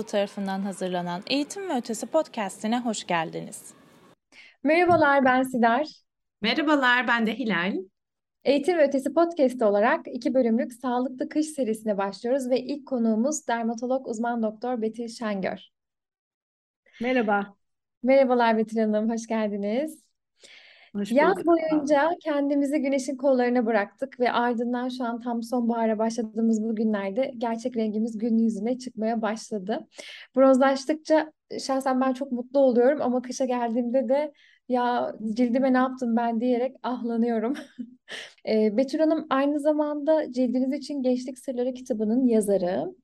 Okulu tarafından hazırlanan Eğitim ve Ötesi podcastine hoş geldiniz. Merhabalar ben Sidar. Merhabalar ben de Hilal. Eğitim ve Ötesi podcast olarak iki bölümlük Sağlıklı Kış serisine başlıyoruz ve ilk konuğumuz dermatolog uzman doktor Betül Şengör. Merhaba. Merhabalar Betül Hanım, hoş geldiniz. Hoş Yaz bulduk. boyunca kendimizi güneşin kollarına bıraktık ve ardından şu an tam sonbahara başladığımız bu günlerde gerçek rengimiz gün yüzüne çıkmaya başladı. Bronzlaştıkça şahsen ben çok mutlu oluyorum ama kışa geldiğimde de ya cildime ne yaptım ben diyerek ahlanıyorum. E, Betül Hanım aynı zamanda Cildiniz için Gençlik Sırları kitabının yazarı.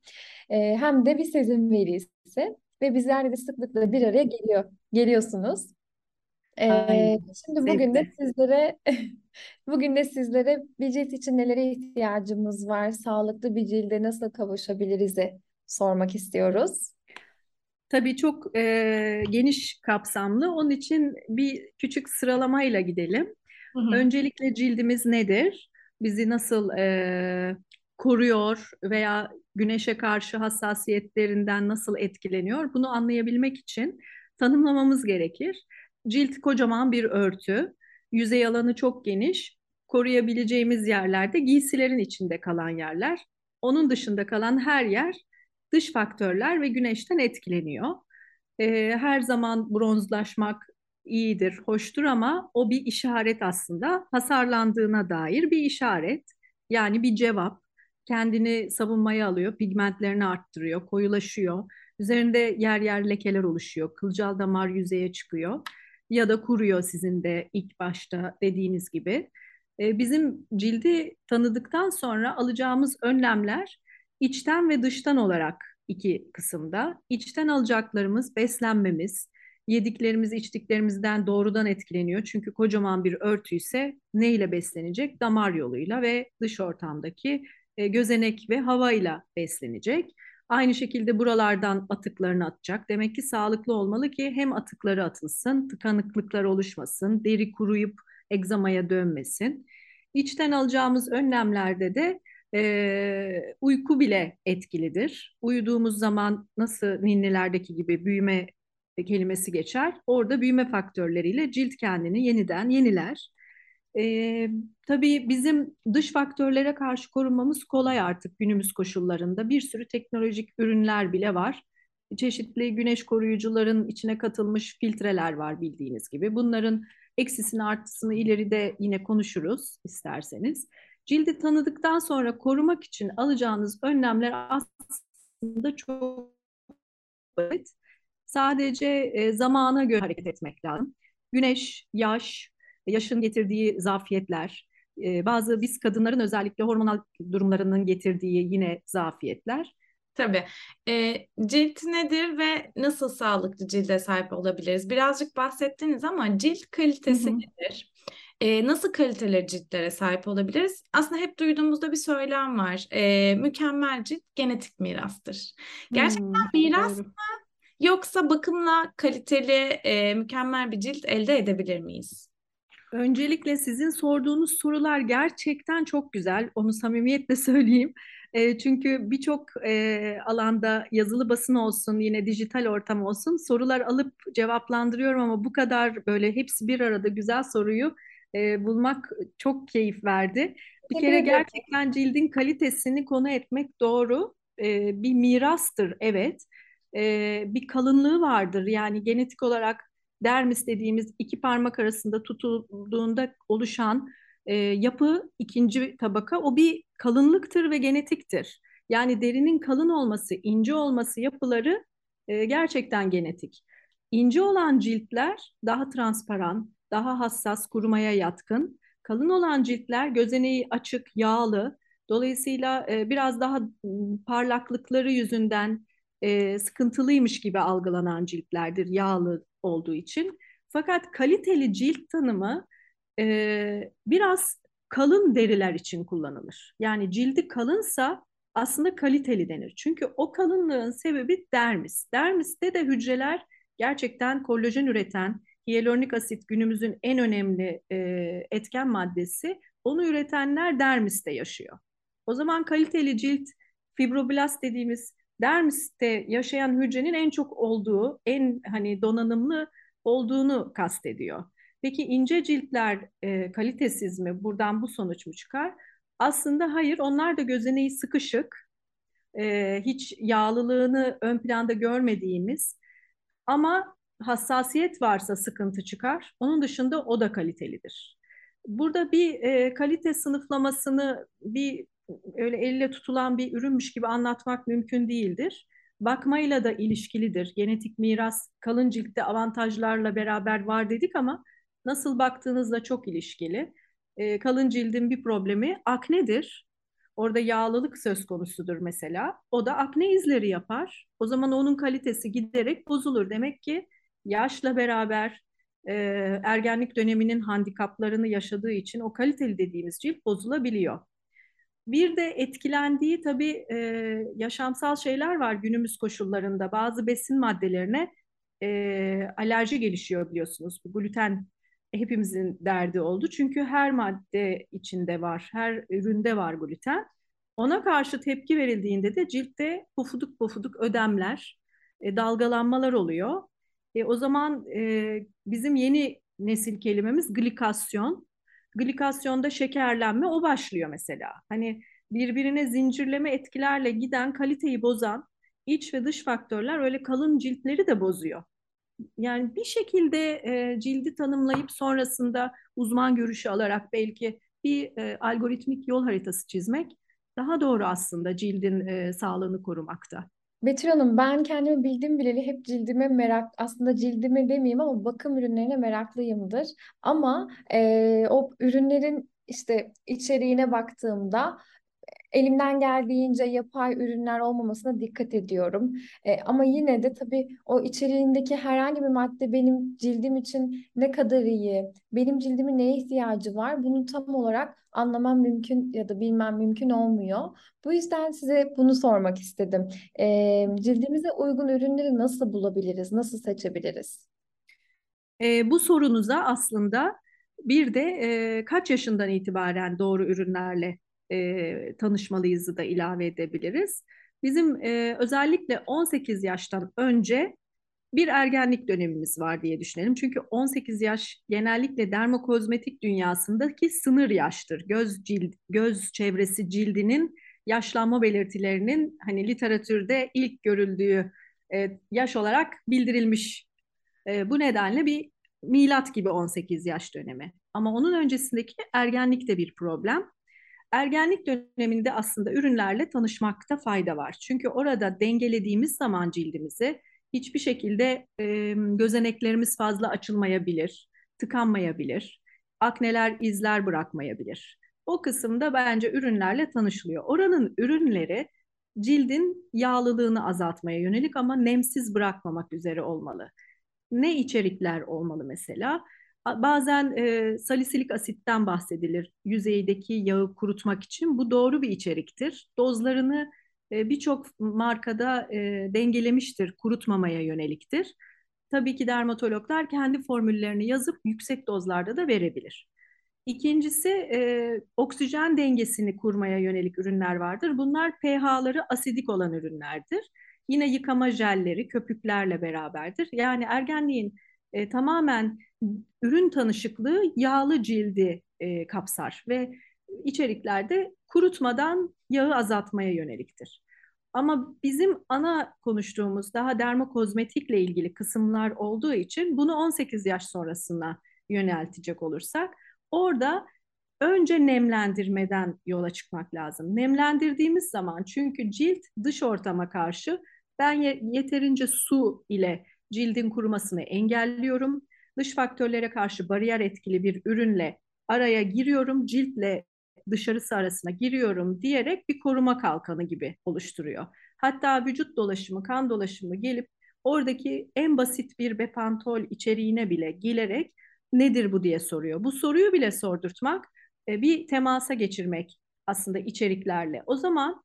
E, hem de bir sezin velisi ve bizlerle de sıklıkla bir araya geliyor, geliyorsunuz. Ee, Aynen. şimdi bugün de sizlere bugün de sizlere bir cilt için nelere ihtiyacımız var, sağlıklı bir cilde nasıl kavuşabiliriz'i sormak istiyoruz. Tabii çok e, geniş kapsamlı. Onun için bir küçük sıralamayla gidelim. Hı hı. Öncelikle cildimiz nedir? Bizi nasıl e, koruyor veya güneşe karşı hassasiyetlerinden nasıl etkileniyor? Bunu anlayabilmek için tanımlamamız gerekir. Cilt kocaman bir örtü. Yüzey alanı çok geniş. Koruyabileceğimiz yerlerde giysilerin içinde kalan yerler. Onun dışında kalan her yer dış faktörler ve güneşten etkileniyor. Ee, her zaman bronzlaşmak iyidir, hoştur ama o bir işaret aslında. Hasarlandığına dair bir işaret. Yani bir cevap. Kendini savunmaya alıyor, pigmentlerini arttırıyor, koyulaşıyor. Üzerinde yer yer lekeler oluşuyor, kılcal damar yüzeye çıkıyor ya da kuruyor sizin de ilk başta dediğiniz gibi. Ee, bizim cildi tanıdıktan sonra alacağımız önlemler içten ve dıştan olarak iki kısımda. İçten alacaklarımız beslenmemiz, yediklerimiz içtiklerimizden doğrudan etkileniyor. Çünkü kocaman bir örtü ise ne beslenecek? Damar yoluyla ve dış ortamdaki e, gözenek ve havayla beslenecek. Aynı şekilde buralardan atıklarını atacak. Demek ki sağlıklı olmalı ki hem atıkları atılsın, tıkanıklıklar oluşmasın, deri kuruyup egzamaya dönmesin. İçten alacağımız önlemlerde de e, uyku bile etkilidir. Uyuduğumuz zaman nasıl ninnilerdeki gibi büyüme kelimesi geçer. Orada büyüme faktörleriyle cilt kendini yeniden yeniler. Ee, tabii bizim dış faktörlere karşı korunmamız kolay artık günümüz koşullarında. Bir sürü teknolojik ürünler bile var. Çeşitli güneş koruyucuların içine katılmış filtreler var bildiğiniz gibi. Bunların eksisini artısını ileride yine konuşuruz isterseniz. Cildi tanıdıktan sonra korumak için alacağınız önlemler aslında çok basit. Sadece e, zamana göre hareket etmek lazım. Güneş, yaş, yaşın getirdiği zafiyetler, e, bazı biz kadınların özellikle hormonal durumlarının getirdiği yine zafiyetler. Tabii. E, cilt nedir ve nasıl sağlıklı cilde sahip olabiliriz? Birazcık bahsettiniz ama cilt kalitesi Hı hı. nedir? E, nasıl kaliteli ciltlere sahip olabiliriz? Aslında hep duyduğumuzda bir söylem var. E, mükemmel cilt genetik mirastır. Gerçekten Hmm, miras doğru. yoksa bakımla kaliteli, e, mükemmel bir cilt elde edebilir miyiz? Öncelikle sizin sorduğunuz sorular gerçekten çok güzel. Onu samimiyetle söyleyeyim. E, çünkü birçok e, alanda yazılı basın olsun, yine dijital ortam olsun sorular alıp cevaplandırıyorum ama bu kadar böyle hepsi bir arada güzel soruyu e, bulmak çok keyif verdi. Bir kere gerçekten cildin kalitesini konu etmek doğru. E, bir mirastır, evet. E, bir kalınlığı vardır. Yani genetik olarak dermis dediğimiz iki parmak arasında tutulduğunda oluşan e, yapı ikinci tabaka o bir kalınlıktır ve genetiktir. Yani derinin kalın olması, ince olması yapıları e, gerçekten genetik. İnce olan ciltler daha transparan, daha hassas, kurumaya yatkın. Kalın olan ciltler gözeneği açık, yağlı. Dolayısıyla e, biraz daha m, parlaklıkları yüzünden e, sıkıntılıymış gibi algılanan ciltlerdir yağlı olduğu için. Fakat kaliteli cilt tanımı e, biraz kalın deriler için kullanılır. Yani cildi kalınsa aslında kaliteli denir. Çünkü o kalınlığın sebebi dermis. Dermiste de hücreler gerçekten kollajen üreten, hyaluronik asit günümüzün en önemli e, etken maddesi. Onu üretenler dermiste yaşıyor. O zaman kaliteli cilt fibroblast dediğimiz dermiste yaşayan hücrenin en çok olduğu, en hani donanımlı olduğunu kastediyor. Peki ince ciltler e, kalitesiz mi? Buradan bu sonuç mu çıkar? Aslında hayır, onlar da gözeneği sıkışık, e, hiç yağlılığını ön planda görmediğimiz ama hassasiyet varsa sıkıntı çıkar. Onun dışında o da kalitelidir. Burada bir e, kalite sınıflamasını bir öyle elle tutulan bir ürünmüş gibi anlatmak mümkün değildir. Bakmayla da ilişkilidir. Genetik miras kalın ciltte avantajlarla beraber var dedik ama nasıl baktığınızla çok ilişkili. E, kalın cildin bir problemi aknedir. Orada yağlılık söz konusudur mesela. O da akne izleri yapar. O zaman onun kalitesi giderek bozulur. Demek ki yaşla beraber e, ergenlik döneminin handikaplarını yaşadığı için o kaliteli dediğimiz cilt bozulabiliyor. Bir de etkilendiği tabii e, yaşamsal şeyler var günümüz koşullarında. Bazı besin maddelerine e, alerji gelişiyor biliyorsunuz. Bu gluten hepimizin derdi oldu. Çünkü her madde içinde var, her üründe var gluten. Ona karşı tepki verildiğinde de ciltte pufuduk pufuduk ödemler, e, dalgalanmalar oluyor. E, o zaman e, bizim yeni nesil kelimemiz glikasyon. Glikasyonda şekerlenme o başlıyor mesela. Hani birbirine zincirleme etkilerle giden kaliteyi bozan iç ve dış faktörler öyle kalın ciltleri de bozuyor. Yani bir şekilde e, cildi tanımlayıp sonrasında uzman görüşü alarak belki bir e, algoritmik yol haritası çizmek daha doğru aslında cildin e, sağlığını korumakta. Betül Hanım ben kendimi bildim bileli hep cildime merak aslında cildime demeyeyim ama bakım ürünlerine meraklıyımdır. Ama e, o ürünlerin işte içeriğine baktığımda elimden geldiğince yapay ürünler olmamasına dikkat ediyorum. E, ama yine de tabii o içeriğindeki herhangi bir madde benim cildim için ne kadar iyi, benim cildimin neye ihtiyacı var bunu tam olarak anlamam mümkün ya da bilmem mümkün olmuyor. Bu yüzden size bunu sormak istedim. E, cildimize uygun ürünleri nasıl bulabiliriz, nasıl seçebiliriz? E, bu sorunuza aslında bir de e, kaç yaşından itibaren doğru ürünlerle e, tanışmalıyızı da ilave edebiliriz. Bizim e, özellikle 18 yaştan önce bir ergenlik dönemimiz var diye düşünelim. Çünkü 18 yaş genellikle dermokozmetik dünyasındaki sınır yaştır. Göz cild, göz çevresi cildinin yaşlanma belirtilerinin hani literatürde ilk görüldüğü e, yaş olarak bildirilmiş. E, bu nedenle bir milat gibi 18 yaş dönemi. Ama onun öncesindeki ergenlik de bir problem. Ergenlik döneminde aslında ürünlerle tanışmakta fayda var. Çünkü orada dengelediğimiz zaman cildimizi hiçbir şekilde e, gözeneklerimiz fazla açılmayabilir, tıkanmayabilir, akneler izler bırakmayabilir. O kısımda bence ürünlerle tanışılıyor. Oranın ürünleri cildin yağlılığını azaltmaya yönelik ama nemsiz bırakmamak üzere olmalı. Ne içerikler olmalı mesela? Bazen e, salisilik asitten bahsedilir yüzeydeki yağı kurutmak için. Bu doğru bir içeriktir. Dozlarını e, birçok markada e, dengelemiştir, kurutmamaya yöneliktir. Tabii ki dermatologlar kendi formüllerini yazıp yüksek dozlarda da verebilir. İkincisi e, oksijen dengesini kurmaya yönelik ürünler vardır. Bunlar pH'ları asidik olan ürünlerdir. Yine yıkama jelleri köpüklerle beraberdir. Yani ergenliğin e, tamamen ürün tanışıklığı yağlı cildi e, kapsar ve içeriklerde kurutmadan yağı azaltmaya yöneliktir. Ama bizim ana konuştuğumuz daha dermokozmetikle ilgili kısımlar olduğu için bunu 18 yaş sonrasına yöneltecek olursak orada önce nemlendirmeden yola çıkmak lazım. Nemlendirdiğimiz zaman çünkü cilt dış ortama karşı ben yeterince su ile cildin kurumasını engelliyorum. Dış faktörlere karşı bariyer etkili bir ürünle araya giriyorum, ciltle dışarısı arasına giriyorum diyerek bir koruma kalkanı gibi oluşturuyor. Hatta vücut dolaşımı, kan dolaşımı gelip oradaki en basit bir bepantol içeriğine bile gelerek nedir bu diye soruyor. Bu soruyu bile sordurtmak e, bir temasa geçirmek aslında içeriklerle. O zaman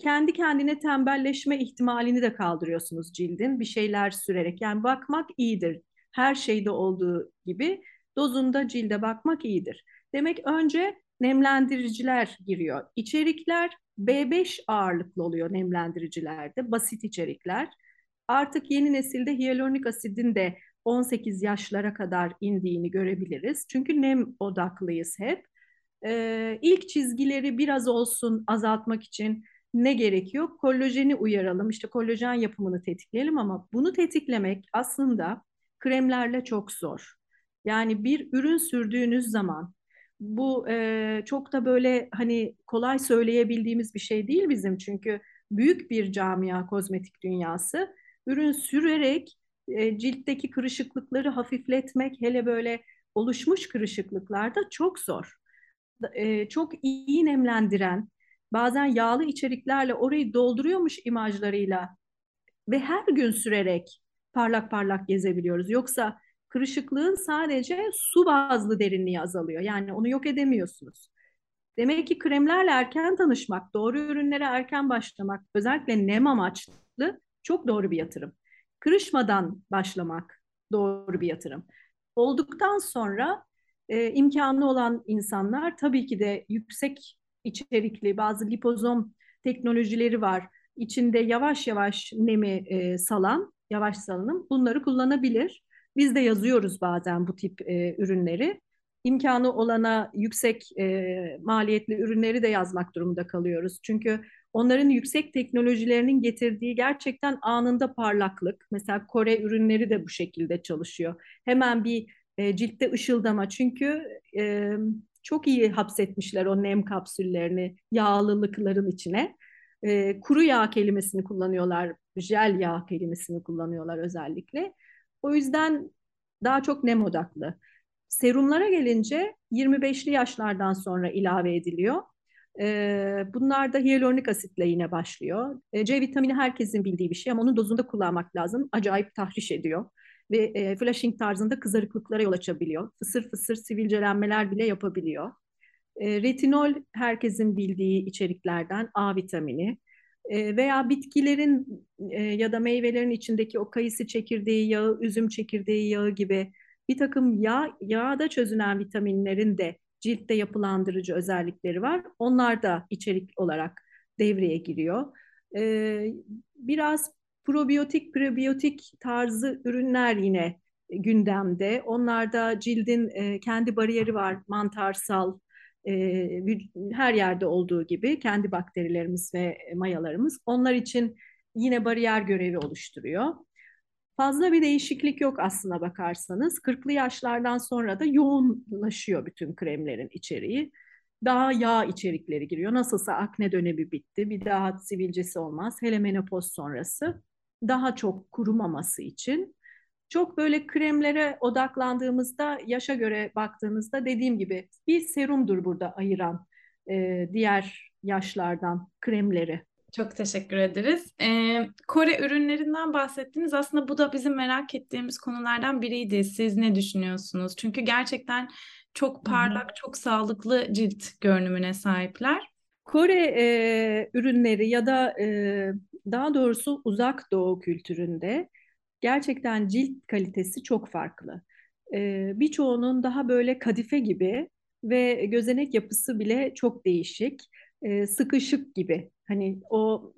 kendi kendine tembelleşme ihtimalini de kaldırıyorsunuz cildin bir şeyler sürerek. Yani bakmak iyidir. Her şeyde olduğu gibi dozunda cilde bakmak iyidir. Demek önce nemlendiriciler giriyor. İçerikler B5 ağırlıklı oluyor nemlendiricilerde, basit içerikler. Artık yeni nesilde hyaluronik asidin de 18 yaşlara kadar indiğini görebiliriz. Çünkü nem odaklıyız hep. Ee, ilk çizgileri biraz olsun azaltmak için ne gerekiyor? Kollajeni uyaralım, işte kollajen yapımını tetikleyelim ama bunu tetiklemek aslında kremlerle çok zor. Yani bir ürün sürdüğünüz zaman bu e, çok da böyle hani kolay söyleyebildiğimiz bir şey değil bizim çünkü büyük bir camia kozmetik dünyası. Ürün sürerek e, ciltteki kırışıklıkları hafifletmek hele böyle oluşmuş kırışıklıklarda çok zor. E, çok iyi nemlendiren, bazen yağlı içeriklerle orayı dolduruyormuş imajlarıyla ve her gün sürerek parlak parlak gezebiliyoruz. Yoksa kırışıklığın sadece su bazlı derinliği azalıyor. Yani onu yok edemiyorsunuz. Demek ki kremlerle erken tanışmak, doğru ürünlere erken başlamak, özellikle nem amaçlı çok doğru bir yatırım. Kırışmadan başlamak doğru bir yatırım. Olduktan sonra e, imkanı olan insanlar tabii ki de yüksek içerikli bazı lipozom teknolojileri var. İçinde yavaş yavaş nemi e, salan, yavaş salınım bunları kullanabilir. Biz de yazıyoruz bazen bu tip e, ürünleri. İmkanı olana yüksek e, maliyetli ürünleri de yazmak durumunda kalıyoruz. Çünkü onların yüksek teknolojilerinin getirdiği gerçekten anında parlaklık. Mesela Kore ürünleri de bu şekilde çalışıyor. Hemen bir e, ciltte ışıldama. Çünkü e, çok iyi hapsetmişler o nem kapsüllerini yağlılıkların içine. E, kuru yağ kelimesini kullanıyorlar, jel yağ kelimesini kullanıyorlar özellikle. O yüzden daha çok nem odaklı. Serumlara gelince 25'li yaşlardan sonra ilave ediliyor. Ee, bunlar da hyaluronik asitle yine başlıyor. Ee, C vitamini herkesin bildiği bir şey ama onun dozunda kullanmak lazım. Acayip tahriş ediyor ve e, flashing tarzında kızarıklıklara yol açabiliyor. Fısır fısır sivilcelenmeler bile yapabiliyor. E, retinol herkesin bildiği içeriklerden A vitamini veya bitkilerin ya da meyvelerin içindeki o kayısı çekirdeği yağı, üzüm çekirdeği yağı gibi bir takım yağ, yağda çözünen vitaminlerin de ciltte yapılandırıcı özellikleri var. Onlar da içerik olarak devreye giriyor. Biraz probiyotik, prebiyotik tarzı ürünler yine gündemde. Onlarda cildin kendi bariyeri var, mantarsal, her yerde olduğu gibi kendi bakterilerimiz ve mayalarımız. Onlar için yine bariyer görevi oluşturuyor. Fazla bir değişiklik yok aslına bakarsanız. 40'lı yaşlardan sonra da yoğunlaşıyor bütün kremlerin içeriği. Daha yağ içerikleri giriyor. Nasılsa akne dönemi bitti. Bir daha sivilcesi olmaz. Hele menopoz sonrası daha çok kurumaması için. Çok böyle kremlere odaklandığımızda, yaşa göre baktığınızda dediğim gibi bir serumdur burada ayıran e, diğer yaşlardan kremleri. Çok teşekkür ederiz. Ee, Kore ürünlerinden bahsettiniz. Aslında bu da bizim merak ettiğimiz konulardan biriydi. Siz ne düşünüyorsunuz? Çünkü gerçekten çok parlak, Hı-hı. çok sağlıklı cilt görünümüne sahipler. Kore e, ürünleri ya da e, daha doğrusu uzak doğu kültüründe gerçekten cilt kalitesi çok farklı. E, birçoğunun daha böyle kadife gibi ve gözenek yapısı bile çok değişik. E, sıkışık gibi. Hani o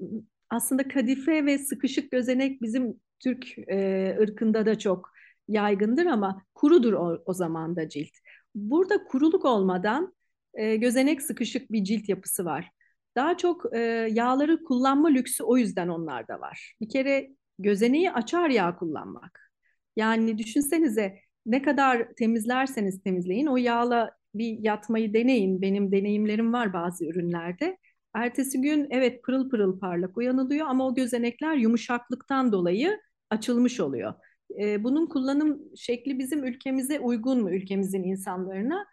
aslında kadife ve sıkışık gözenek bizim Türk e, ırkında da çok yaygındır ama kurudur o, o zaman da cilt. Burada kuruluk olmadan e, gözenek sıkışık bir cilt yapısı var. Daha çok e, yağları kullanma lüksü o yüzden onlarda var. Bir kere gözeneği açar yağ kullanmak. Yani düşünsenize ne kadar temizlerseniz temizleyin o yağla bir yatmayı deneyin. Benim deneyimlerim var bazı ürünlerde. Ertesi gün evet pırıl pırıl parlak uyanılıyor ama o gözenekler yumuşaklıktan dolayı açılmış oluyor. Ee, bunun kullanım şekli bizim ülkemize uygun mu ülkemizin insanlarına?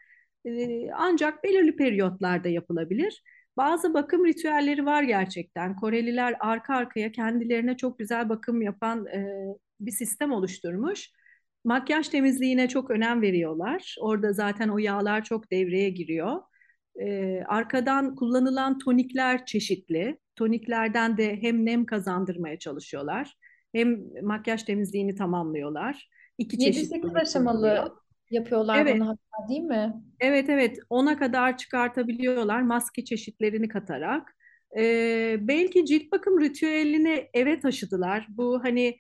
Ee, ancak belirli periyotlarda yapılabilir. Bazı bakım ritüelleri var gerçekten. Koreliler arka arkaya kendilerine çok güzel bakım yapan e, bir sistem oluşturmuş. Makyaj temizliğine çok önem veriyorlar. Orada zaten o yağlar çok devreye giriyor. E, arkadan kullanılan tonikler çeşitli. Toniklerden de hem nem kazandırmaya çalışıyorlar hem makyaj temizliğini tamamlıyorlar. İki 7-8 aşamalı yapıyorlar evet. bunu hatta değil mi? Evet evet ona kadar çıkartabiliyorlar maske çeşitlerini katarak. Ee, belki cilt bakım ritüelini eve taşıdılar. Bu hani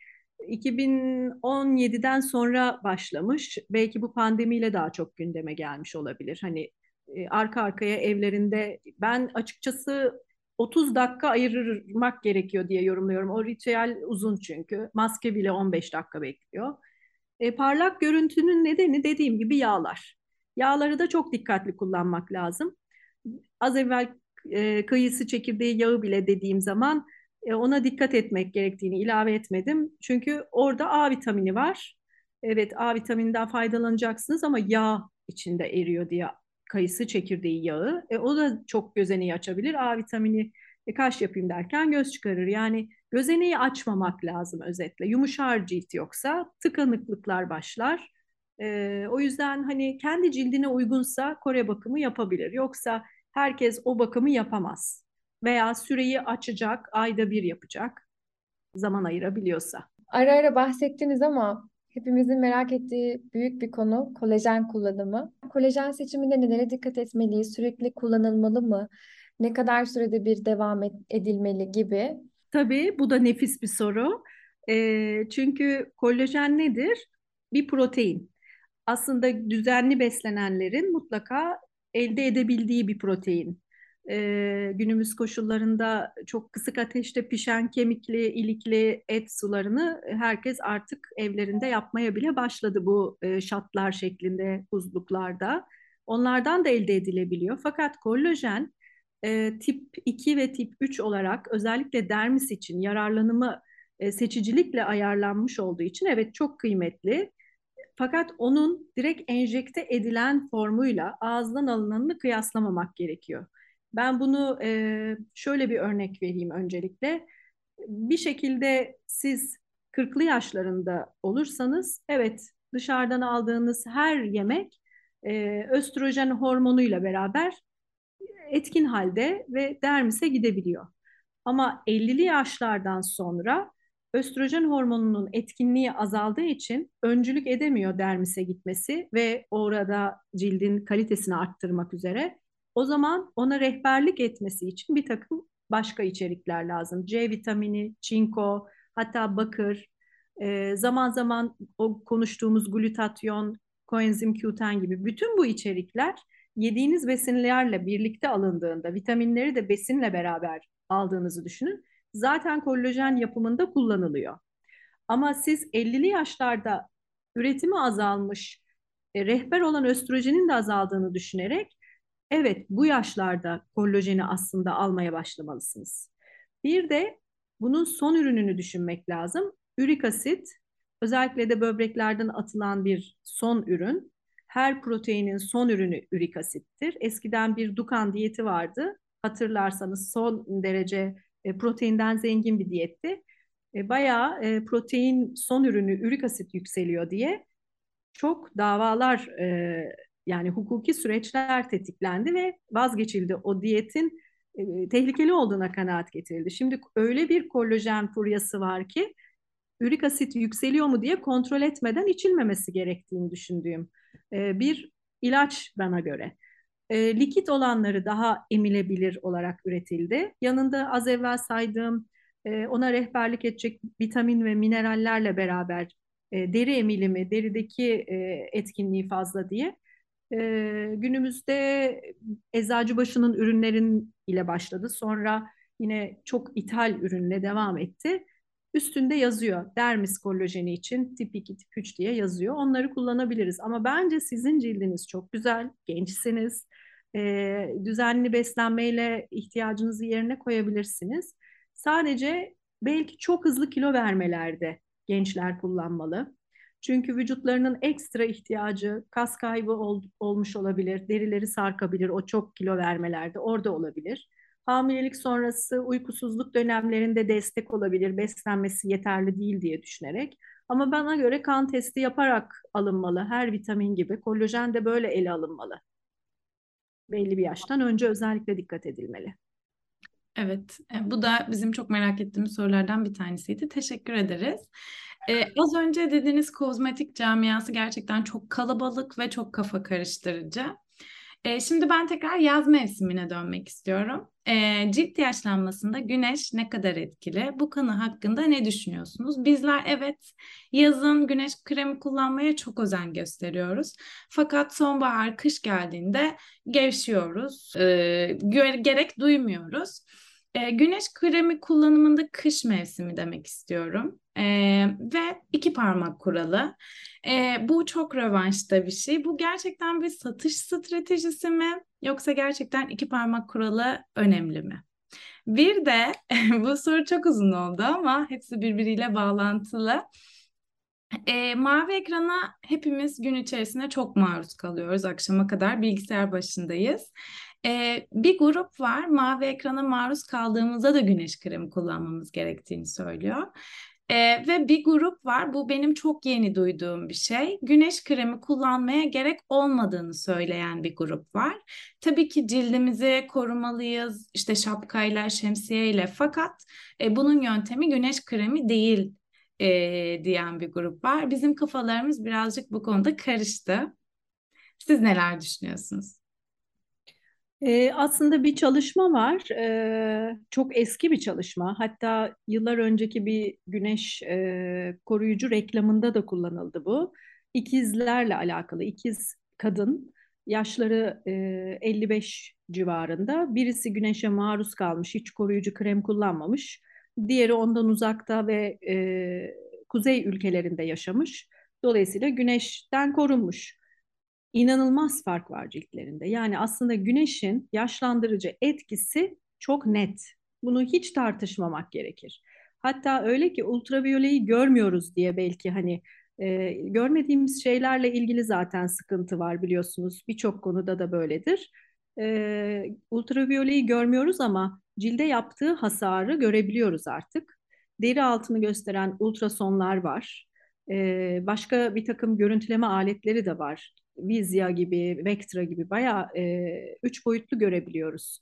2017'den sonra başlamış. Belki bu pandemiyle daha çok gündeme gelmiş olabilir. Hani e, arka arkaya evlerinde ben açıkçası 30 dakika ayırmak gerekiyor diye yorumluyorum. O ritüel uzun çünkü. Maske bile 15 dakika bekliyor. E, parlak görüntünün nedeni dediğim gibi yağlar. Yağları da çok dikkatli kullanmak lazım. Az evvel e, kayısı çekirdeği yağı bile dediğim zaman e, ona dikkat etmek gerektiğini ilave etmedim. Çünkü orada A vitamini var. Evet A vitamininden faydalanacaksınız ama yağ içinde eriyor diye kayısı çekirdeği yağı. E, o da çok gözeneği açabilir. A vitamini e, kaş yapayım derken göz çıkarır. Yani gözeneği açmamak lazım özetle. Yumuşar cilt yoksa tıkanıklıklar başlar. E, o yüzden hani kendi cildine uygunsa Kore bakımı yapabilir. Yoksa herkes o bakımı yapamaz. Veya süreyi açacak, ayda bir yapacak, zaman ayırabiliyorsa. Ara ara bahsettiniz ama hepimizin merak ettiği büyük bir konu kolajen kullanımı. Kolajen seçiminde nelere dikkat etmeliyiz? Sürekli kullanılmalı mı? Ne kadar sürede bir devam edilmeli gibi? Tabii bu da nefis bir soru. E, çünkü kolajen nedir? Bir protein. Aslında düzenli beslenenlerin mutlaka elde edebildiği bir protein. Ee, günümüz koşullarında çok kısık ateşte pişen kemikli, ilikli et sularını herkes artık evlerinde yapmaya bile başladı bu e, şatlar şeklinde buzluklarda. Onlardan da elde edilebiliyor. Fakat kollajen e, tip 2 ve tip 3 olarak özellikle dermis için yararlanımı e, seçicilikle ayarlanmış olduğu için evet çok kıymetli. Fakat onun direkt enjekte edilen formuyla ağızdan alınanını kıyaslamamak gerekiyor. Ben bunu e, şöyle bir örnek vereyim öncelikle. Bir şekilde siz 40'lı yaşlarında olursanız evet dışarıdan aldığınız her yemek e, östrojen hormonuyla beraber etkin halde ve dermise gidebiliyor. Ama 50'li yaşlardan sonra östrojen hormonunun etkinliği azaldığı için öncülük edemiyor dermise gitmesi ve orada cildin kalitesini arttırmak üzere. O zaman ona rehberlik etmesi için bir takım başka içerikler lazım. C vitamini, çinko, hatta bakır, e, zaman zaman o konuştuğumuz glutatyon, koenzim Q10 gibi bütün bu içerikler yediğiniz besinlerle birlikte alındığında, vitaminleri de besinle beraber aldığınızı düşünün zaten kollajen yapımında kullanılıyor. Ama siz 50'li yaşlarda üretimi azalmış, e, rehber olan östrojenin de azaldığını düşünerek evet bu yaşlarda kollajeni aslında almaya başlamalısınız. Bir de bunun son ürününü düşünmek lazım. Ürik asit özellikle de böbreklerden atılan bir son ürün. Her proteinin son ürünü ürik asittir. Eskiden bir Dukan diyeti vardı. Hatırlarsanız son derece e, proteinden zengin bir diyetti. E, bayağı e, protein son ürünü ürik asit yükseliyor diye çok davalar e, yani hukuki süreçler tetiklendi ve vazgeçildi. O diyetin e, tehlikeli olduğuna kanaat getirildi. Şimdi öyle bir kollajen furyası var ki ürik asit yükseliyor mu diye kontrol etmeden içilmemesi gerektiğini düşündüğüm e, bir ilaç bana göre e, likit olanları daha emilebilir olarak üretildi. Yanında az evvel saydığım e, ona rehberlik edecek vitamin ve minerallerle beraber e, deri emilimi, derideki e, etkinliği fazla diye e, günümüzde Eczacıbaşı'nın ürünlerin ile başladı. Sonra yine çok ithal ürünle devam etti. Üstünde yazıyor dermis kollajeni için tip 2, tip 3 diye yazıyor. Onları kullanabiliriz. Ama bence sizin cildiniz çok güzel, gençsiniz. E, düzenli beslenmeyle ihtiyacınızı yerine koyabilirsiniz. Sadece belki çok hızlı kilo vermelerde gençler kullanmalı. Çünkü vücutlarının ekstra ihtiyacı kas kaybı ol, olmuş olabilir, derileri sarkabilir, o çok kilo vermelerde orada olabilir. Hamilelik sonrası uykusuzluk dönemlerinde destek olabilir, beslenmesi yeterli değil diye düşünerek. Ama bana göre kan testi yaparak alınmalı, her vitamin gibi. Kollajen de böyle ele alınmalı. Belli bir yaştan önce özellikle dikkat edilmeli. Evet, e, bu da bizim çok merak ettiğimiz sorulardan bir tanesiydi. Teşekkür ederiz. Ee, az önce dediğiniz kozmetik camiası gerçekten çok kalabalık ve çok kafa karıştırıcı. E, şimdi ben tekrar yaz mevsimine dönmek istiyorum. E, cilt yaşlanmasında güneş ne kadar etkili? Bu konu hakkında ne düşünüyorsunuz? Bizler evet yazın güneş kremi kullanmaya çok özen gösteriyoruz. Fakat sonbahar, kış geldiğinde gevşiyoruz. E, gerek duymuyoruz. E, güneş kremi kullanımında kış mevsimi demek istiyorum. E, ve iki parmak kuralı. E, bu çok rövanşta bir şey. Bu gerçekten bir satış stratejisi mi? Yoksa gerçekten iki parmak kuralı önemli mi? Bir de bu soru çok uzun oldu ama hepsi birbiriyle bağlantılı. E, mavi ekrana hepimiz gün içerisinde çok maruz kalıyoruz. Akşama kadar bilgisayar başındayız. E, bir grup var mavi ekrana maruz kaldığımızda da güneş kremi kullanmamız gerektiğini söylüyor. Ee, ve bir grup var, bu benim çok yeni duyduğum bir şey. Güneş kremi kullanmaya gerek olmadığını söyleyen bir grup var. Tabii ki cildimizi korumalıyız, işte şapkayla, şemsiyeyle fakat e, bunun yöntemi güneş kremi değil e, diyen bir grup var. Bizim kafalarımız birazcık bu konuda karıştı. Siz neler düşünüyorsunuz? Ee, aslında bir çalışma var, ee, çok eski bir çalışma. Hatta yıllar önceki bir güneş e, koruyucu reklamında da kullanıldı bu. İkizlerle alakalı, ikiz kadın, yaşları e, 55 civarında. Birisi güneşe maruz kalmış, hiç koruyucu krem kullanmamış. Diğeri ondan uzakta ve e, kuzey ülkelerinde yaşamış. Dolayısıyla güneşten korunmuş inanılmaz fark var ciltlerinde. Yani aslında güneşin yaşlandırıcı etkisi çok net. Bunu hiç tartışmamak gerekir. Hatta öyle ki ultraviyoleyi görmüyoruz diye belki hani e, görmediğimiz şeylerle ilgili zaten sıkıntı var biliyorsunuz. Birçok konuda da böyledir. E, ultraviyoleyi görmüyoruz ama cilde yaptığı hasarı görebiliyoruz artık. Deri altını gösteren ultrasonlar var. E, başka bir takım görüntüleme aletleri de var. Vizya gibi, Vectra gibi bayağı e, üç boyutlu görebiliyoruz.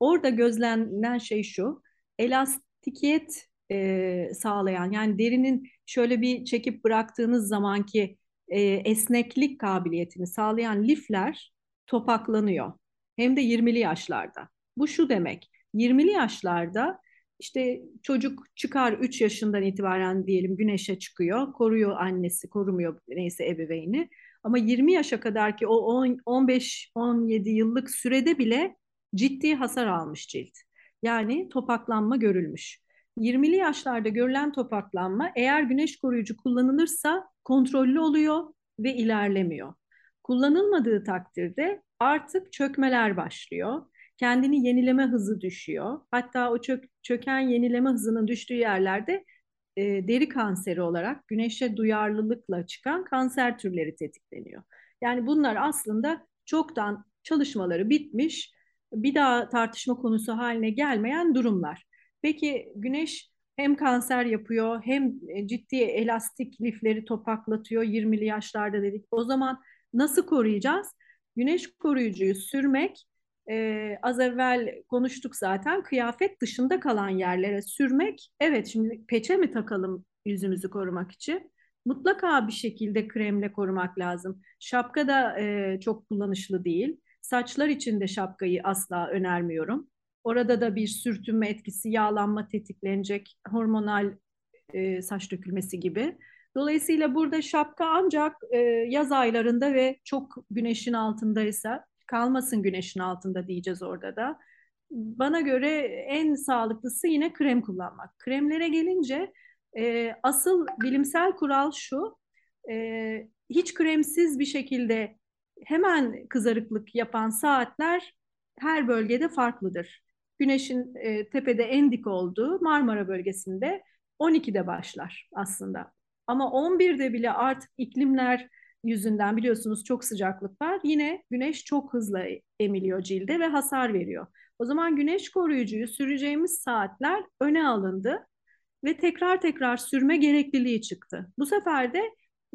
Orada gözlenen şey şu, elastikiyet e, sağlayan yani derinin şöyle bir çekip bıraktığınız zamanki e, esneklik kabiliyetini sağlayan lifler topaklanıyor. Hem de 20'li yaşlarda. Bu şu demek, 20'li yaşlarda işte çocuk çıkar 3 yaşından itibaren diyelim güneşe çıkıyor, koruyor annesi, korumuyor neyse ebeveyni. Ama 20 yaşa kadar ki o 15-17 yıllık sürede bile ciddi hasar almış cilt. Yani topaklanma görülmüş. 20'li yaşlarda görülen topaklanma eğer güneş koruyucu kullanılırsa kontrollü oluyor ve ilerlemiyor. Kullanılmadığı takdirde artık çökmeler başlıyor. Kendini yenileme hızı düşüyor. Hatta o çök, çöken yenileme hızının düştüğü yerlerde e, deri kanseri olarak güneşe duyarlılıkla çıkan kanser türleri tetikleniyor. Yani bunlar aslında çoktan çalışmaları bitmiş, bir daha tartışma konusu haline gelmeyen durumlar. Peki güneş hem kanser yapıyor hem e, ciddi elastik lifleri topaklatıyor 20'li yaşlarda dedik. O zaman nasıl koruyacağız? Güneş koruyucuyu sürmek e, az evvel konuştuk zaten kıyafet dışında kalan yerlere sürmek. Evet şimdi peçe mi takalım yüzümüzü korumak için? Mutlaka bir şekilde kremle korumak lazım. Şapka da e, çok kullanışlı değil. Saçlar için de şapkayı asla önermiyorum. Orada da bir sürtünme etkisi, yağlanma tetiklenecek, hormonal e, saç dökülmesi gibi. Dolayısıyla burada şapka ancak e, yaz aylarında ve çok güneşin altındaysa kalmasın güneşin altında diyeceğiz orada da. Bana göre en sağlıklısı yine krem kullanmak. Kremlere gelince e, asıl bilimsel kural şu, e, hiç kremsiz bir şekilde hemen kızarıklık yapan saatler her bölgede farklıdır. Güneşin e, tepede en dik olduğu Marmara bölgesinde 12'de başlar aslında. Ama 11'de bile artık iklimler yüzünden biliyorsunuz çok sıcaklık var. Yine güneş çok hızlı emiliyor cilde ve hasar veriyor. O zaman güneş koruyucuyu süreceğimiz saatler öne alındı ve tekrar tekrar sürme gerekliliği çıktı. Bu sefer de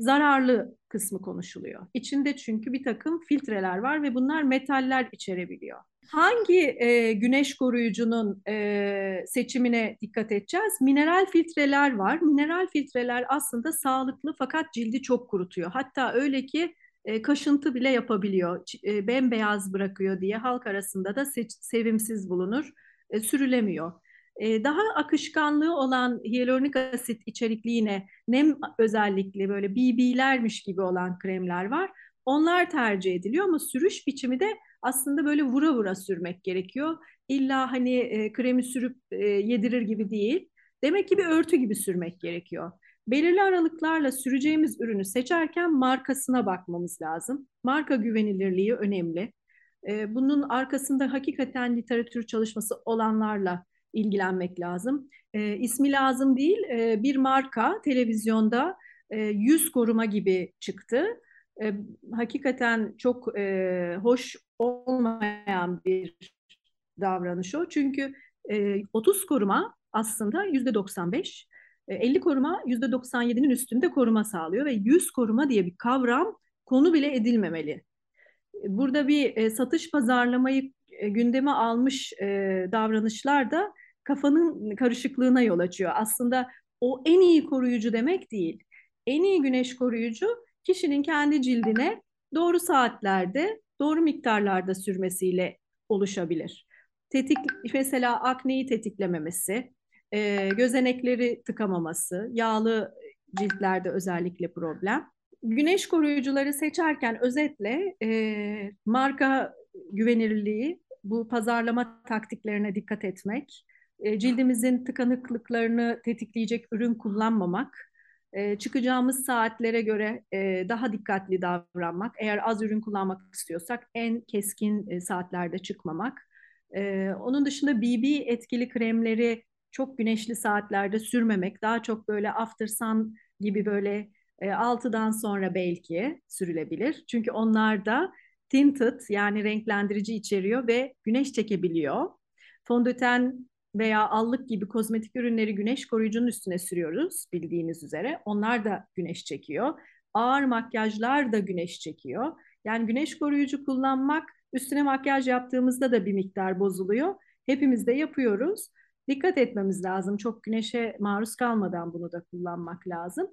zararlı kısmı konuşuluyor. İçinde çünkü bir takım filtreler var ve bunlar metaller içerebiliyor. Hangi e, güneş koruyucunun e, seçimine dikkat edeceğiz? Mineral filtreler var. Mineral filtreler aslında sağlıklı fakat cildi çok kurutuyor. Hatta öyle ki e, kaşıntı bile yapabiliyor, e, bembeyaz bırakıyor diye halk arasında da sevimsiz bulunur, e, sürülemiyor. E, daha akışkanlığı olan hyaluronik asit içerikli yine nem özellikli böyle BB'lermiş gibi olan kremler var. Onlar tercih ediliyor ama sürüş biçimi de aslında böyle vura vura sürmek gerekiyor. İlla hani e, kremi sürüp e, yedirir gibi değil. Demek ki bir örtü gibi sürmek gerekiyor. Belirli aralıklarla süreceğimiz ürünü seçerken markasına bakmamız lazım. Marka güvenilirliği önemli. E, bunun arkasında hakikaten literatür çalışması olanlarla ilgilenmek lazım. E, ismi lazım değil, e, bir marka televizyonda e, yüz koruma gibi çıktı. E, hakikaten çok e, hoş olmayan bir davranış o. Çünkü e, 30 koruma aslında yüzde 95, 50 koruma yüzde 97'nin üstünde koruma sağlıyor ve 100 koruma diye bir kavram konu bile edilmemeli. Burada bir e, satış pazarlamayı e, gündeme almış e, davranışlar da kafanın karışıklığına yol açıyor. Aslında o en iyi koruyucu demek değil. En iyi güneş koruyucu kişinin kendi cildine doğru saatlerde, doğru miktarlarda sürmesiyle oluşabilir. Tetik, mesela akneyi tetiklememesi, e, gözenekleri tıkamaması, yağlı ciltlerde özellikle problem. Güneş koruyucuları seçerken özetle e, marka güvenilirliği, bu pazarlama taktiklerine dikkat etmek, e, cildimizin tıkanıklıklarını tetikleyecek ürün kullanmamak, e, çıkacağımız saatlere göre e, daha dikkatli davranmak, eğer az ürün kullanmak istiyorsak en keskin saatlerde çıkmamak. Onun dışında BB etkili kremleri çok güneşli saatlerde sürmemek, daha çok böyle after sun gibi böyle e, 6'dan sonra belki sürülebilir. Çünkü onlar da tinted yani renklendirici içeriyor ve güneş çekebiliyor. Fondöten veya allık gibi kozmetik ürünleri güneş koruyucunun üstüne sürüyoruz bildiğiniz üzere. Onlar da güneş çekiyor. Ağır makyajlar da güneş çekiyor. Yani güneş koruyucu kullanmak üstüne makyaj yaptığımızda da bir miktar bozuluyor. Hepimiz de yapıyoruz. Dikkat etmemiz lazım. Çok güneşe maruz kalmadan bunu da kullanmak lazım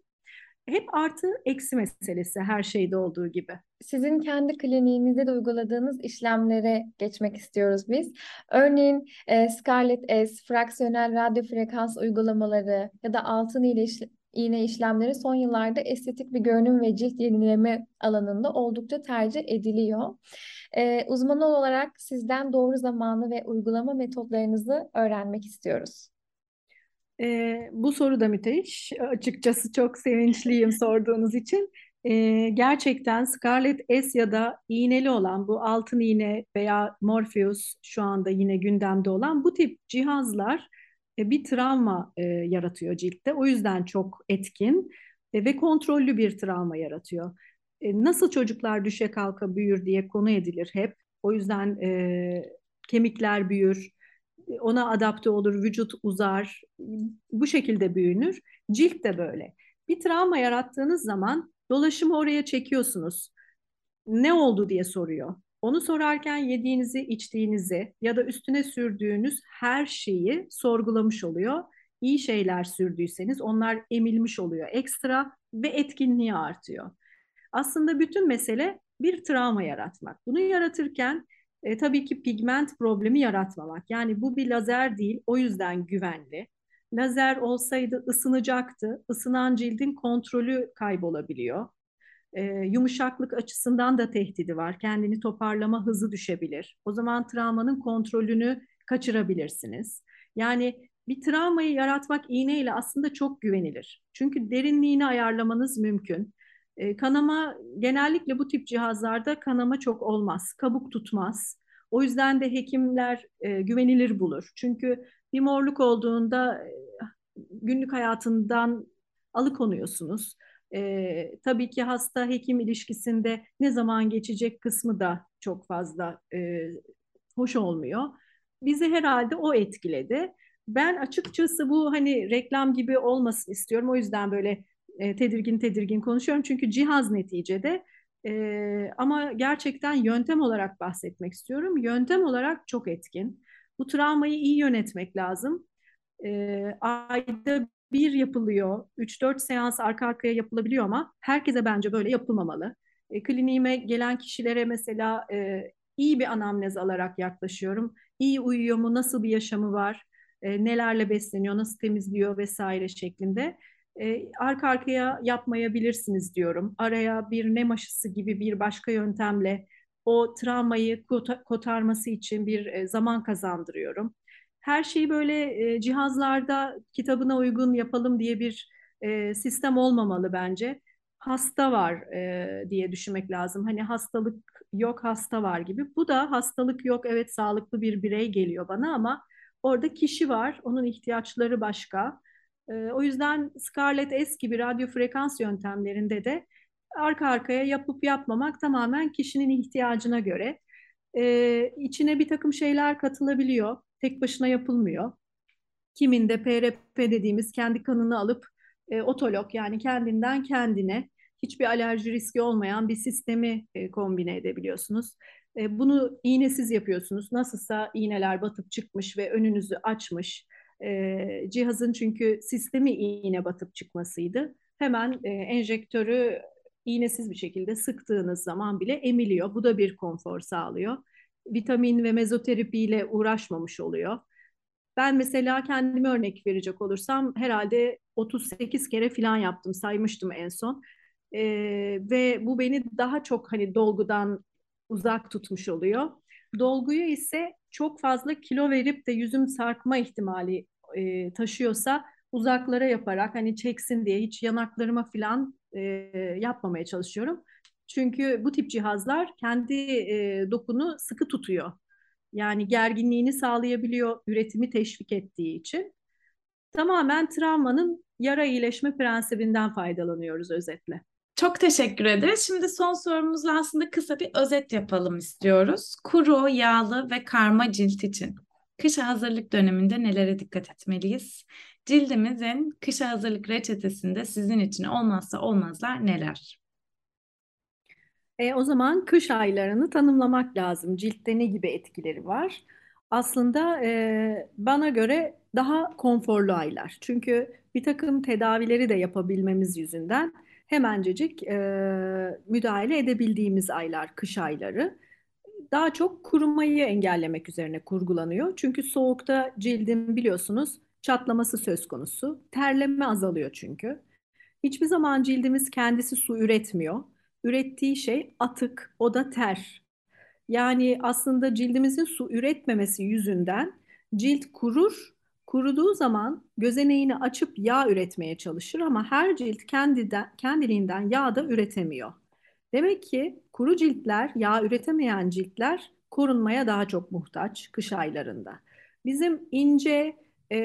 hep artı eksi meselesi her şeyde olduğu gibi. Sizin kendi kliniğinizde de uyguladığınız işlemlere geçmek istiyoruz biz. Örneğin e, Scarlett S, fraksiyonel radyo frekans uygulamaları ya da altın iğne, iğne işlemleri son yıllarda estetik bir görünüm ve cilt yenileme alanında oldukça tercih ediliyor. E, uzman olarak sizden doğru zamanı ve uygulama metotlarınızı öğrenmek istiyoruz. E, bu soru da müthiş. Açıkçası çok sevinçliyim sorduğunuz için. E, gerçekten Scarlett S ya da iğneli olan bu altın iğne veya Morpheus şu anda yine gündemde olan bu tip cihazlar e, bir travma e, yaratıyor ciltte. O yüzden çok etkin e, ve kontrollü bir travma yaratıyor. E, nasıl çocuklar düşe kalka büyür diye konu edilir hep. O yüzden e, kemikler büyür, ona adapte olur, vücut uzar, bu şekilde büyünür. Cilt de böyle. Bir travma yarattığınız zaman dolaşımı oraya çekiyorsunuz. Ne oldu diye soruyor. Onu sorarken yediğinizi, içtiğinizi ya da üstüne sürdüğünüz her şeyi sorgulamış oluyor. İyi şeyler sürdüyseniz onlar emilmiş oluyor ekstra ve etkinliği artıyor. Aslında bütün mesele bir travma yaratmak. Bunu yaratırken e, tabii ki pigment problemi yaratmamak. Yani bu bir lazer değil, o yüzden güvenli. Lazer olsaydı ısınacaktı. Isınan cildin kontrolü kaybolabiliyor. E, yumuşaklık açısından da tehdidi var. Kendini toparlama hızı düşebilir. O zaman travmanın kontrolünü kaçırabilirsiniz. Yani bir travmayı yaratmak iğneyle aslında çok güvenilir. Çünkü derinliğini ayarlamanız mümkün. E, kanama genellikle bu tip cihazlarda kanama çok olmaz, kabuk tutmaz. O yüzden de hekimler e, güvenilir bulur. Çünkü bir morluk olduğunda e, günlük hayatından alıkonuyorsunuz. E, tabii ki hasta hekim ilişkisinde ne zaman geçecek kısmı da çok fazla e, hoş olmuyor. Bizi herhalde o etkiledi. Ben açıkçası bu hani reklam gibi olmasın istiyorum. O yüzden böyle e, tedirgin tedirgin konuşuyorum. Çünkü cihaz neticede e, ama gerçekten yöntem olarak bahsetmek istiyorum. Yöntem olarak çok etkin. Bu travmayı iyi yönetmek lazım. E, ayda bir yapılıyor. 3-4 seans arka arkaya yapılabiliyor ama herkese bence böyle yapılmamalı. E, kliniğime gelen kişilere mesela e, iyi bir anamnez alarak yaklaşıyorum. İyi uyuyor mu, nasıl bir yaşamı var, e, nelerle besleniyor, nasıl temizliyor vesaire şeklinde. E, arka arkaya yapmayabilirsiniz diyorum. Araya bir nem aşısı gibi bir başka yöntemle o travmayı kotarması için bir e, zaman kazandırıyorum. Her şeyi böyle e, cihazlarda kitabına uygun yapalım diye bir e, sistem olmamalı bence. Hasta var e, diye düşünmek lazım. Hani hastalık yok, hasta var gibi. Bu da hastalık yok, evet sağlıklı bir birey geliyor bana ama orada kişi var, onun ihtiyaçları başka. E, o yüzden Scarlett S gibi radyo frekans yöntemlerinde de arka arkaya yapıp yapmamak tamamen kişinin ihtiyacına göre. E, içine bir takım şeyler katılabiliyor. Tek başına yapılmıyor. Kiminde PRP dediğimiz kendi kanını alıp e, otolog yani kendinden kendine hiçbir alerji riski olmayan bir sistemi e, kombine edebiliyorsunuz. E, bunu iğnesiz yapıyorsunuz. Nasılsa iğneler batıp çıkmış ve önünüzü açmış. E, cihazın çünkü sistemi iğne batıp çıkmasıydı. Hemen e, enjektörü iğnesiz bir şekilde sıktığınız zaman bile emiliyor. Bu da bir konfor sağlıyor. Vitamin ve mezoterapiyle uğraşmamış oluyor. Ben mesela kendime örnek verecek olursam herhalde 38 kere falan yaptım saymıştım en son. Ee, ve bu beni daha çok hani dolgudan uzak tutmuş oluyor. Dolguyu ise çok fazla kilo verip de yüzüm sarkma ihtimali e, taşıyorsa uzaklara yaparak hani çeksin diye hiç yanaklarıma falan e, yapmamaya çalışıyorum. Çünkü bu tip cihazlar kendi e, dokunu sıkı tutuyor. Yani gerginliğini sağlayabiliyor, üretimi teşvik ettiği için. Tamamen travmanın yara iyileşme prensibinden faydalanıyoruz özetle. Çok teşekkür ederiz. Şimdi son sorumuzla aslında kısa bir özet yapalım istiyoruz. Kuru, yağlı ve karma cilt için kışa hazırlık döneminde nelere dikkat etmeliyiz? Cildimizin kışa hazırlık reçetesinde sizin için olmazsa olmazlar neler? E, o zaman kış aylarını tanımlamak lazım. Ciltte ne gibi etkileri var? Aslında e, bana göre daha konforlu aylar. Çünkü bir takım tedavileri de yapabilmemiz yüzünden hemencecik e, müdahale edebildiğimiz aylar, kış ayları. Daha çok kurumayı engellemek üzerine kurgulanıyor. Çünkü soğukta cildin biliyorsunuz çatlaması söz konusu. Terleme azalıyor çünkü. Hiçbir zaman cildimiz kendisi su üretmiyor. Ürettiği şey atık, o da ter. Yani aslında cildimizin su üretmemesi yüzünden cilt kurur. Kuruduğu zaman gözeneğini açıp yağ üretmeye çalışır ama her cilt kendiden, kendiliğinden yağ da üretemiyor. Demek ki kuru ciltler, yağ üretemeyen ciltler korunmaya daha çok muhtaç kış aylarında. Bizim ince, e,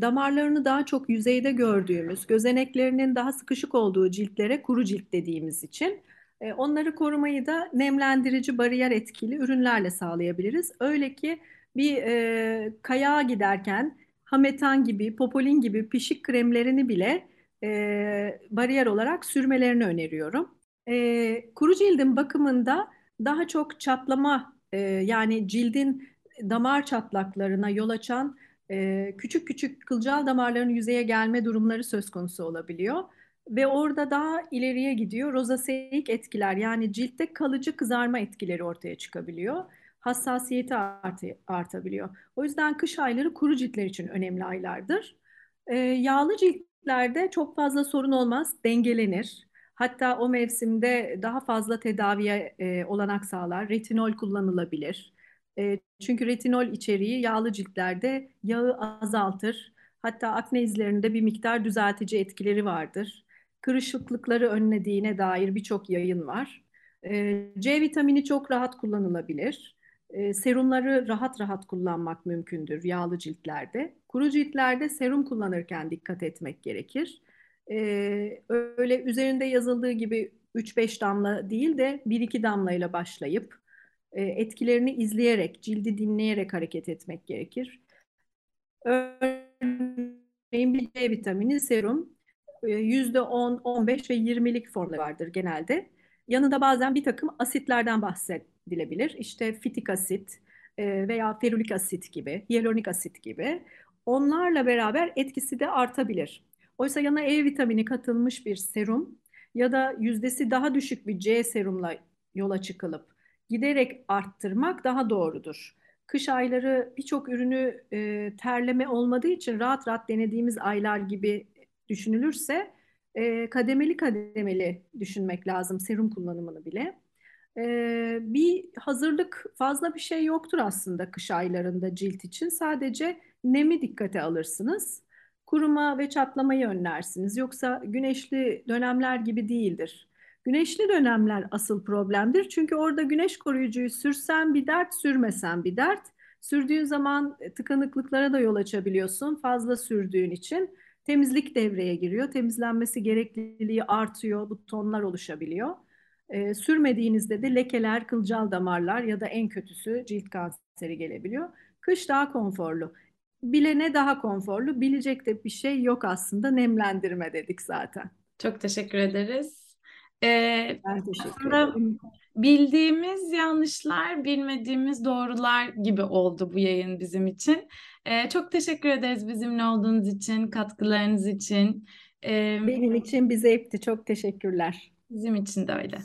damarlarını daha çok yüzeyde gördüğümüz, gözeneklerinin daha sıkışık olduğu ciltlere kuru cilt dediğimiz için e, onları korumayı da nemlendirici, bariyer etkili ürünlerle sağlayabiliriz. Öyle ki bir e, kayağa giderken hametan gibi, popolin gibi pişik kremlerini bile e, bariyer olarak sürmelerini öneriyorum. E, kuru cildin bakımında daha çok çatlama e, yani cildin damar çatlaklarına yol açan e, küçük küçük kılcal damarların yüzeye gelme durumları söz konusu olabiliyor. Ve orada daha ileriye gidiyor. Rozaseik etkiler yani ciltte kalıcı kızarma etkileri ortaya çıkabiliyor. Hassasiyeti art artabiliyor. O yüzden kış ayları kuru ciltler için önemli aylardır. E, yağlı ciltlerde çok fazla sorun olmaz, dengelenir. Hatta o mevsimde daha fazla tedaviye e, olanak sağlar. Retinol kullanılabilir. E, çünkü retinol içeriği yağlı ciltlerde yağı azaltır. Hatta akne izlerinde bir miktar düzeltici etkileri vardır. Kırışıklıkları önlediğine dair birçok yayın var. E, C vitamini çok rahat kullanılabilir. E, serumları rahat rahat kullanmak mümkündür yağlı ciltlerde. Kuru ciltlerde serum kullanırken dikkat etmek gerekir. E, öyle üzerinde yazıldığı gibi 3-5 damla değil de 1-2 damlayla başlayıp e, etkilerini izleyerek, cildi dinleyerek hareket etmek gerekir. Örneğin bir C vitamini serum %10, 15 ve 20'lik formları vardır genelde. Yanında bazen bir takım asitlerden bahsedilebilir. İşte fitik asit veya ferulik asit gibi, hyaluronik asit gibi. Onlarla beraber etkisi de artabilir. Oysa yana E vitamini katılmış bir serum ya da yüzdesi daha düşük bir C serumla yola çıkılıp giderek arttırmak daha doğrudur. Kış ayları birçok ürünü e, terleme olmadığı için rahat rahat denediğimiz aylar gibi düşünülürse e, kademeli kademeli düşünmek lazım serum kullanımını bile. E, bir hazırlık fazla bir şey yoktur aslında kış aylarında cilt için. Sadece nemi dikkate alırsınız. Kuruma ve çatlamayı önlersiniz. Yoksa güneşli dönemler gibi değildir. Güneşli dönemler asıl problemdir. Çünkü orada güneş koruyucuyu sürsen bir dert, sürmesen bir dert. Sürdüğün zaman tıkanıklıklara da yol açabiliyorsun fazla sürdüğün için. Temizlik devreye giriyor. Temizlenmesi gerekliliği artıyor. Butonlar oluşabiliyor. E, sürmediğinizde de lekeler, kılcal damarlar ya da en kötüsü cilt kanseri gelebiliyor. Kış daha konforlu. Bilene daha konforlu. Bilecek de bir şey yok aslında. Nemlendirme dedik zaten. Çok teşekkür ederiz. Ee, ben teşekkür ederim. Bildiğimiz yanlışlar, bilmediğimiz doğrular gibi oldu bu yayın bizim için. Ee, çok teşekkür ederiz bizimle olduğunuz için, katkılarınız için. Ee, Benim için bir zevkti. Çok teşekkürler. Bizim için de öyle.